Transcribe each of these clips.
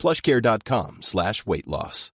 plushcare.com slash weight loss.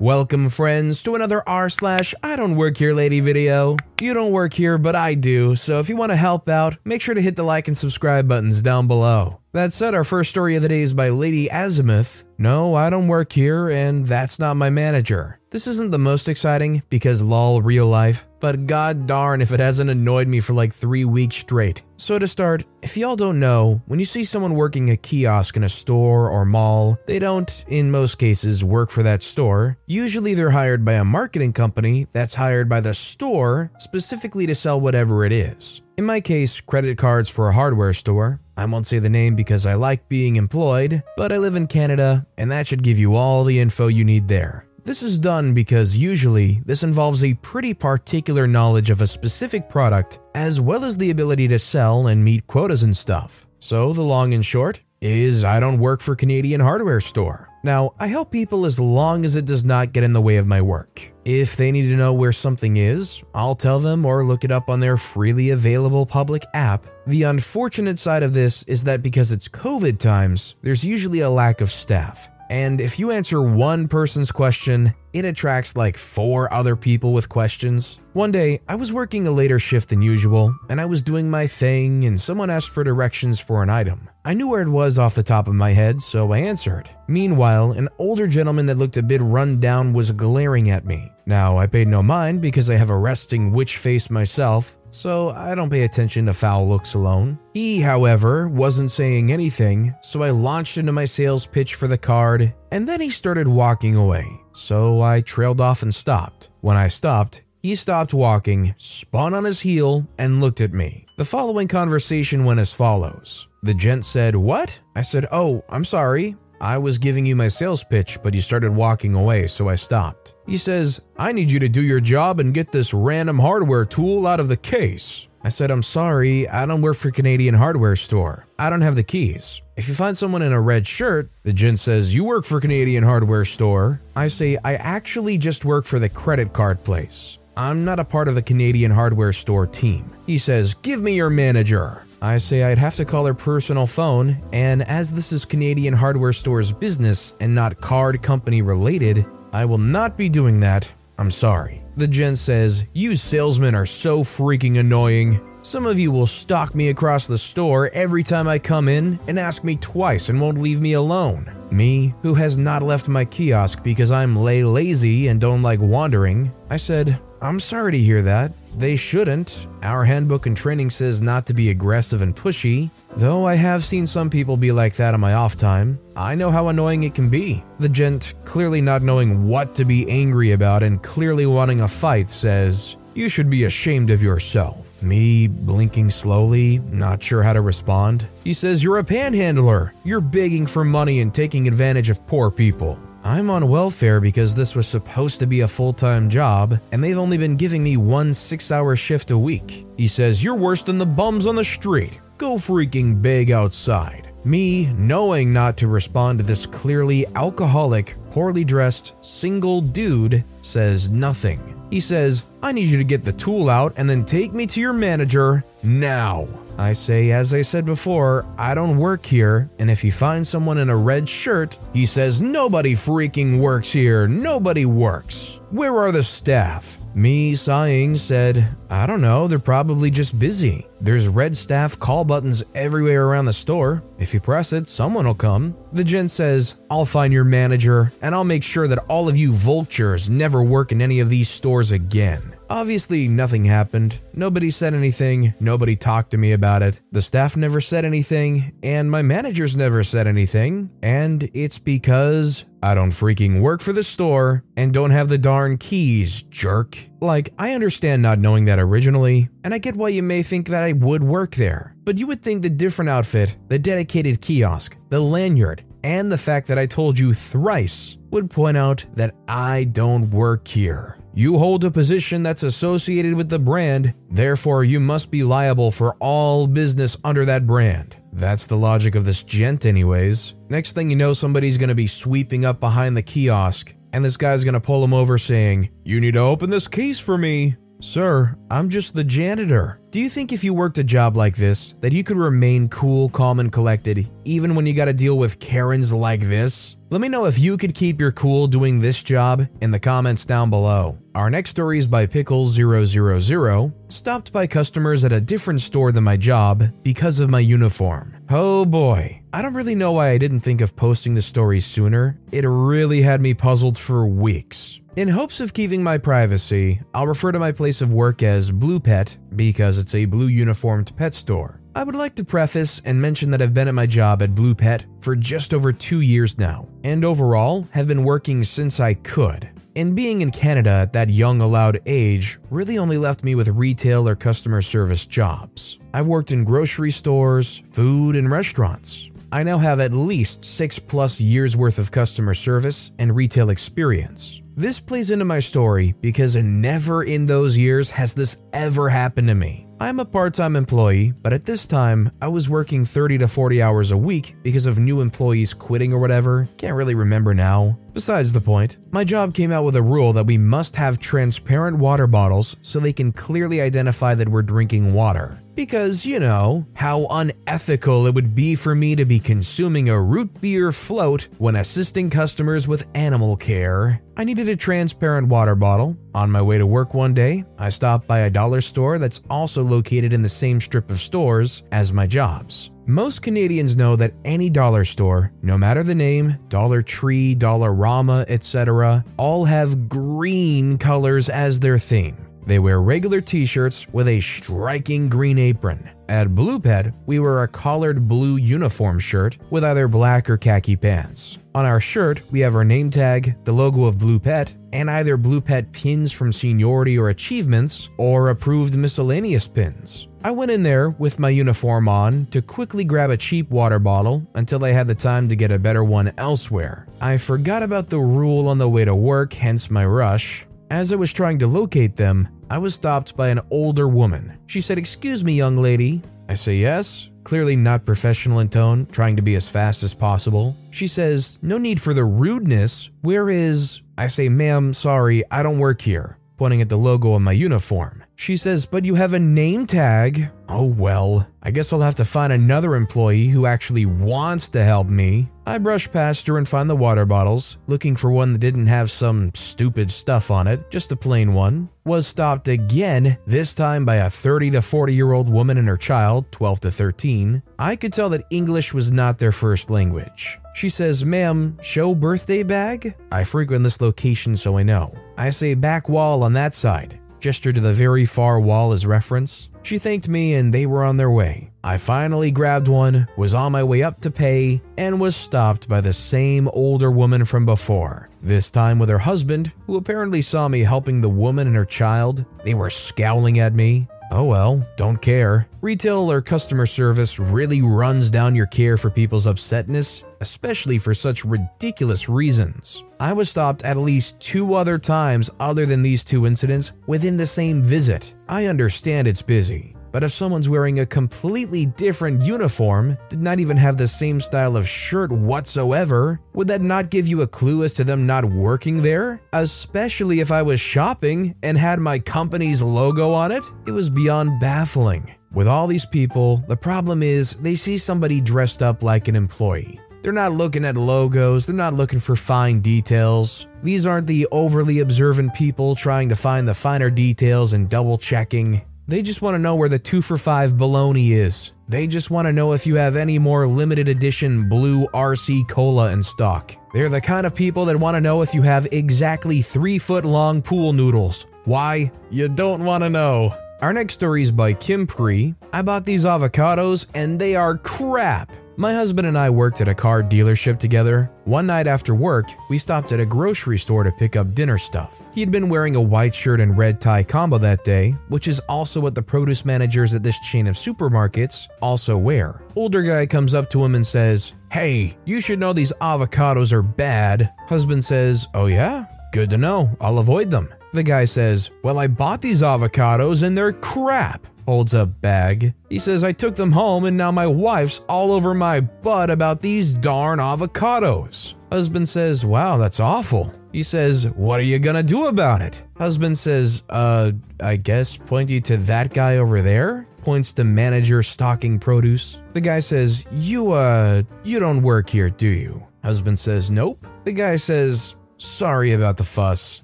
Welcome, friends, to another r slash I don't work here lady video. You don't work here, but I do, so if you want to help out, make sure to hit the like and subscribe buttons down below. That said, our first story of the day is by Lady Azimuth. No, I don't work here, and that's not my manager. This isn't the most exciting because lol real life, but god darn if it hasn't annoyed me for like three weeks straight. So to start, if y'all don't know, when you see someone working a kiosk in a store or mall, they don't, in most cases, work for that store. Usually they're hired by a marketing company that's hired by the store specifically to sell whatever it is. In my case, credit cards for a hardware store. I won't say the name because I like being employed, but I live in Canada, and that should give you all the info you need there. This is done because usually this involves a pretty particular knowledge of a specific product, as well as the ability to sell and meet quotas and stuff. So, the long and short is I don't work for Canadian Hardware Store. Now, I help people as long as it does not get in the way of my work. If they need to know where something is, I'll tell them or look it up on their freely available public app. The unfortunate side of this is that because it's COVID times, there's usually a lack of staff. And if you answer one person's question, it attracts like four other people with questions. One day, I was working a later shift than usual, and I was doing my thing, and someone asked for directions for an item. I knew where it was off the top of my head, so I answered. Meanwhile, an older gentleman that looked a bit run down was glaring at me. Now, I paid no mind because I have a resting witch face myself, so I don't pay attention to foul looks alone. He, however, wasn't saying anything, so I launched into my sales pitch for the card, and then he started walking away. So I trailed off and stopped. When I stopped, he stopped walking, spun on his heel, and looked at me. The following conversation went as follows The gent said, What? I said, Oh, I'm sorry. I was giving you my sales pitch, but you started walking away, so I stopped. He says, I need you to do your job and get this random hardware tool out of the case. I said, I'm sorry, I don't work for Canadian Hardware Store. I don't have the keys. If you find someone in a red shirt, the gent says, You work for Canadian Hardware Store. I say, I actually just work for the credit card place. I'm not a part of the Canadian Hardware Store team. He says, Give me your manager. I say I'd have to call her personal phone, and as this is Canadian Hardware Store's business and not card company related, I will not be doing that. I'm sorry. The gent says, You salesmen are so freaking annoying. Some of you will stalk me across the store every time I come in and ask me twice and won't leave me alone. Me, who has not left my kiosk because I'm lay lazy and don't like wandering, I said, I'm sorry to hear that. They shouldn't. Our handbook and training says not to be aggressive and pushy, though I have seen some people be like that on my off time. I know how annoying it can be. The gent, clearly not knowing what to be angry about and clearly wanting a fight, says, You should be ashamed of yourself. Me blinking slowly, not sure how to respond. He says, You're a panhandler. You're begging for money and taking advantage of poor people. I'm on welfare because this was supposed to be a full time job, and they've only been giving me one six hour shift a week. He says, You're worse than the bums on the street. Go freaking beg outside. Me, knowing not to respond to this clearly alcoholic, poorly dressed, single dude, says nothing. He says, I need you to get the tool out and then take me to your manager now. I say, as I said before, I don't work here, and if he finds someone in a red shirt, he says, Nobody freaking works here, nobody works. Where are the staff? Me, sighing, said, I don't know, they're probably just busy. There's red staff call buttons everywhere around the store. If you press it, someone will come. The gent says, I'll find your manager, and I'll make sure that all of you vultures never work in any of these stores again. Obviously, nothing happened. Nobody said anything. Nobody talked to me about it. The staff never said anything, and my managers never said anything. And it's because I don't freaking work for the store and don't have the darn keys, jerk. Like, I understand not knowing that originally, and I get why you may think that I would work there. But you would think the different outfit, the dedicated kiosk, the lanyard, and the fact that I told you thrice would point out that I don't work here. You hold a position that's associated with the brand, therefore, you must be liable for all business under that brand. That's the logic of this gent, anyways. Next thing you know, somebody's gonna be sweeping up behind the kiosk, and this guy's gonna pull him over saying, You need to open this case for me. Sir, I'm just the janitor. Do you think if you worked a job like this, that you could remain cool, calm, and collected even when you gotta deal with Karens like this? Let me know if you could keep your cool doing this job in the comments down below. Our next story is by Pickles000, stopped by customers at a different store than my job because of my uniform. Oh boy, I don't really know why I didn't think of posting the story sooner. It really had me puzzled for weeks. In hopes of keeping my privacy, I'll refer to my place of work as Blue Pet because it's a blue uniformed pet store. I would like to preface and mention that I've been at my job at Blue Pet for just over two years now, and overall have been working since I could. And being in Canada at that young allowed age really only left me with retail or customer service jobs. I've worked in grocery stores, food, and restaurants. I now have at least six plus years worth of customer service and retail experience. This plays into my story because never in those years has this ever happened to me. I'm a part time employee, but at this time, I was working 30 to 40 hours a week because of new employees quitting or whatever. Can't really remember now. Besides the point, my job came out with a rule that we must have transparent water bottles so they can clearly identify that we're drinking water. Because, you know, how unethical it would be for me to be consuming a root beer float when assisting customers with animal care. I needed a transparent water bottle. On my way to work one day, I stopped by a dollar store that's also located in the same strip of stores as my jobs. Most Canadians know that any dollar store, no matter the name, Dollar Tree, Dollarama, etc., all have green colors as their theme. They wear regular t shirts with a striking green apron. At Blue Pet, we wear a collared blue uniform shirt with either black or khaki pants. On our shirt, we have our name tag, the logo of Blue Pet, and either Blue Pet pins from seniority or achievements, or approved miscellaneous pins. I went in there with my uniform on to quickly grab a cheap water bottle until I had the time to get a better one elsewhere. I forgot about the rule on the way to work, hence my rush. As I was trying to locate them, I was stopped by an older woman. She said, Excuse me, young lady. I say, Yes, clearly not professional in tone, trying to be as fast as possible. She says, No need for the rudeness. Where is. I say, Ma'am, sorry, I don't work here, pointing at the logo on my uniform. She says, But you have a name tag. Oh well, I guess I'll have to find another employee who actually wants to help me. I brush past her and find the water bottles, looking for one that didn't have some stupid stuff on it, just a plain one. Was stopped again, this time by a 30 to 40 year old woman and her child, 12 to 13. I could tell that English was not their first language. She says, Ma'am, show birthday bag? I frequent this location so I know. I say back wall on that side gesture to the very far wall as reference. She thanked me and they were on their way. I finally grabbed one, was on my way up to pay, and was stopped by the same older woman from before. This time with her husband, who apparently saw me helping the woman and her child. They were scowling at me. Oh well, don't care. Retail or customer service really runs down your care for people's upsetness, especially for such ridiculous reasons. I was stopped at least two other times other than these two incidents within the same visit. I understand it's busy, but if someone's wearing a completely different uniform, did not even have the same style of shirt whatsoever, would that not give you a clue as to them not working there? Especially if I was shopping and had my company's logo on it? It was beyond baffling. With all these people, the problem is they see somebody dressed up like an employee. They're not looking at logos, they're not looking for fine details. These aren't the overly observant people trying to find the finer details and double checking. They just want to know where the 2 for 5 baloney is. They just want to know if you have any more limited edition blue RC Cola in stock. They're the kind of people that want to know if you have exactly 3 foot long pool noodles. Why? You don't want to know. Our next story is by Kim Pre. I bought these avocados and they are crap. My husband and I worked at a car dealership together. One night after work, we stopped at a grocery store to pick up dinner stuff. He had been wearing a white shirt and red tie combo that day, which is also what the produce managers at this chain of supermarkets also wear. Older guy comes up to him and says, Hey, you should know these avocados are bad. Husband says, Oh, yeah? Good to know. I'll avoid them. The guy says, Well, I bought these avocados and they're crap. Holds up bag. He says, I took them home and now my wife's all over my butt about these darn avocados. Husband says, Wow, that's awful. He says, What are you gonna do about it? Husband says, Uh, I guess point you to that guy over there? Points to manager stocking produce. The guy says, You, uh, you don't work here, do you? Husband says, Nope. The guy says, Sorry about the fuss.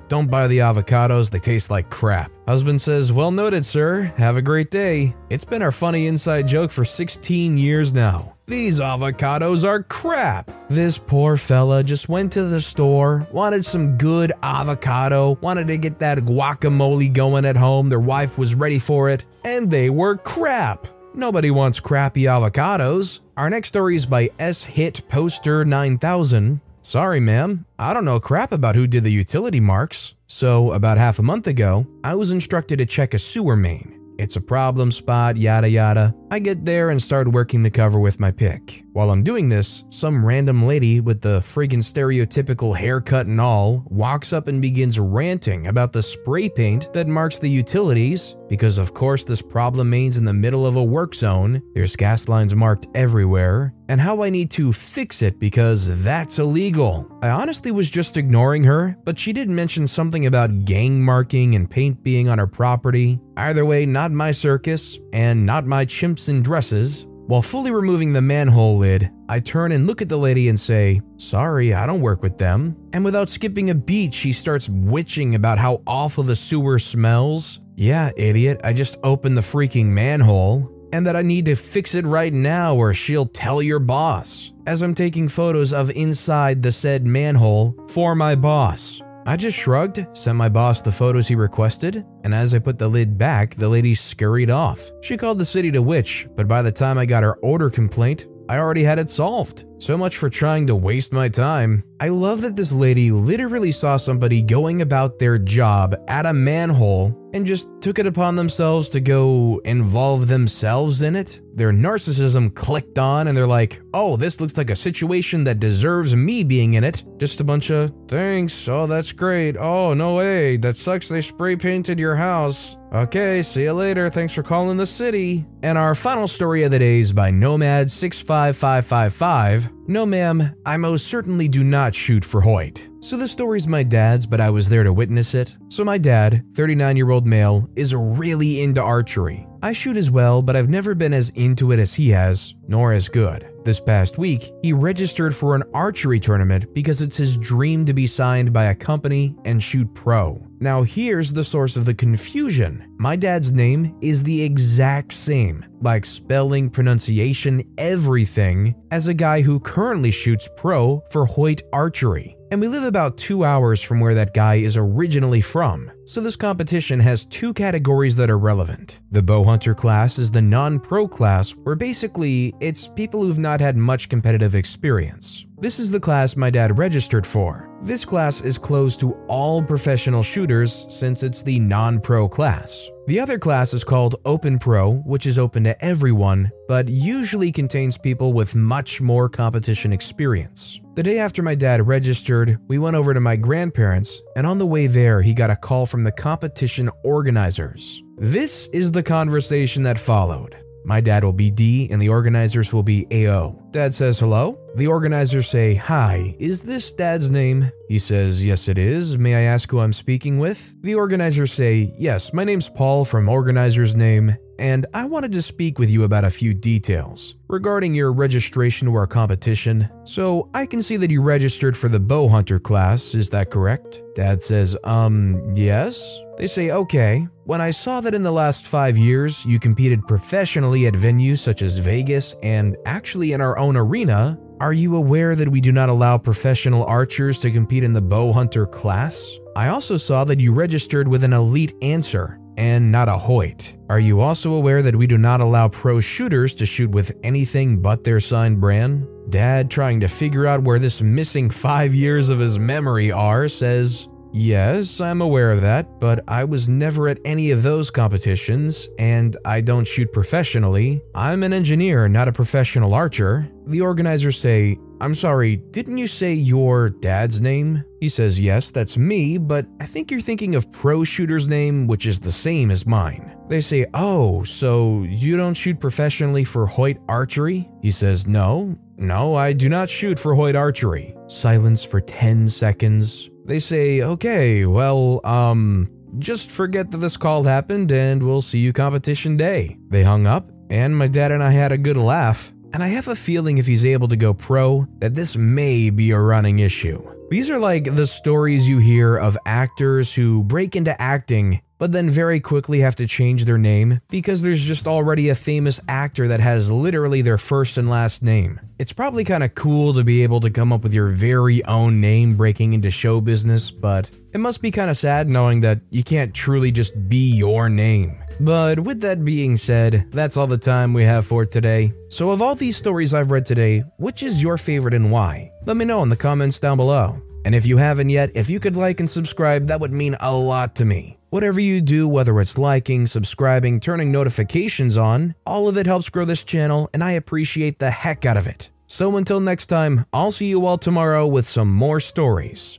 Don't buy the avocados, they taste like crap. Husband says, Well noted, sir. Have a great day. It's been our funny inside joke for 16 years now. These avocados are crap. This poor fella just went to the store, wanted some good avocado, wanted to get that guacamole going at home. Their wife was ready for it, and they were crap. Nobody wants crappy avocados. Our next story is by S Hit Poster 9000. Sorry, ma'am, I don't know crap about who did the utility marks. So, about half a month ago, I was instructed to check a sewer main. It's a problem spot, yada yada. I get there and start working the cover with my pick. While I'm doing this, some random lady with the friggin' stereotypical haircut and all walks up and begins ranting about the spray paint that marks the utilities, because of course this problem means in the middle of a work zone, there's gas lines marked everywhere, and how I need to fix it because that's illegal. I honestly was just ignoring her, but she did mention something about gang marking and paint being on her property. Either way, not my circus, and not my chimps in dresses. While fully removing the manhole lid, I turn and look at the lady and say, Sorry, I don't work with them. And without skipping a beat, she starts witching about how awful the sewer smells. Yeah, idiot, I just opened the freaking manhole. And that I need to fix it right now or she'll tell your boss. As I'm taking photos of inside the said manhole for my boss. I just shrugged, sent my boss the photos he requested, and as I put the lid back, the lady scurried off. She called the city to witch, but by the time I got her odor complaint, I already had it solved. So much for trying to waste my time. I love that this lady literally saw somebody going about their job at a manhole and just took it upon themselves to go involve themselves in it. Their narcissism clicked on and they're like, oh, this looks like a situation that deserves me being in it. Just a bunch of thanks. Oh, that's great. Oh, no way. That sucks they spray painted your house. Okay, see you later. Thanks for calling the city. And our final story of the day is by Nomad65555. No, ma'am, I most certainly do not shoot for Hoyt. So the story's my dad's, but I was there to witness it. So my dad, 39 year old male, is really into archery. I shoot as well, but I've never been as into it as he has, nor as good. This past week, he registered for an archery tournament because it's his dream to be signed by a company and shoot pro. Now, here's the source of the confusion. My dad's name is the exact same, like spelling, pronunciation, everything, as a guy who currently shoots pro for Hoyt Archery and we live about two hours from where that guy is originally from. So this competition has two categories that are relevant. The bow hunter class is the non-pro class where basically it's people who've not had much competitive experience. This is the class my dad registered for. This class is closed to all professional shooters since it's the non-pro class. The other class is called Open Pro, which is open to everyone, but usually contains people with much more competition experience. The day after my dad registered, we went over to my grandparents, and on the way there, he got a call from the competition organizers. This is the conversation that followed. My dad will be D and the organizers will be AO. Dad says hello. The organizers say, Hi, is this dad's name? He says, Yes, it is. May I ask who I'm speaking with? The organizers say, Yes, my name's Paul from organizer's name, and I wanted to speak with you about a few details regarding your registration to our competition. So, I can see that you registered for the bow hunter class, is that correct? Dad says, Um, yes. They say, Okay. When I saw that in the last five years you competed professionally at venues such as Vegas and actually in our own arena, are you aware that we do not allow professional archers to compete in the bow hunter class? I also saw that you registered with an elite answer and not a Hoyt. Are you also aware that we do not allow pro shooters to shoot with anything but their signed brand? Dad, trying to figure out where this missing five years of his memory are, says, Yes, I'm aware of that, but I was never at any of those competitions, and I don't shoot professionally. I'm an engineer, not a professional archer. The organizers say, I'm sorry, didn't you say your dad's name? He says, Yes, that's me, but I think you're thinking of Pro Shooter's name, which is the same as mine. They say, Oh, so you don't shoot professionally for Hoyt Archery? He says, No, no, I do not shoot for Hoyt Archery. Silence for 10 seconds. They say, Okay, well, um, just forget that this call happened and we'll see you competition day. They hung up, and my dad and I had a good laugh. And I have a feeling if he's able to go pro, that this may be a running issue. These are like the stories you hear of actors who break into acting, but then very quickly have to change their name because there's just already a famous actor that has literally their first and last name. It's probably kind of cool to be able to come up with your very own name breaking into show business, but it must be kind of sad knowing that you can't truly just be your name. But with that being said, that's all the time we have for today. So, of all these stories I've read today, which is your favorite and why? Let me know in the comments down below. And if you haven't yet, if you could like and subscribe, that would mean a lot to me. Whatever you do, whether it's liking, subscribing, turning notifications on, all of it helps grow this channel, and I appreciate the heck out of it. So until next time, I'll see you all tomorrow with some more stories.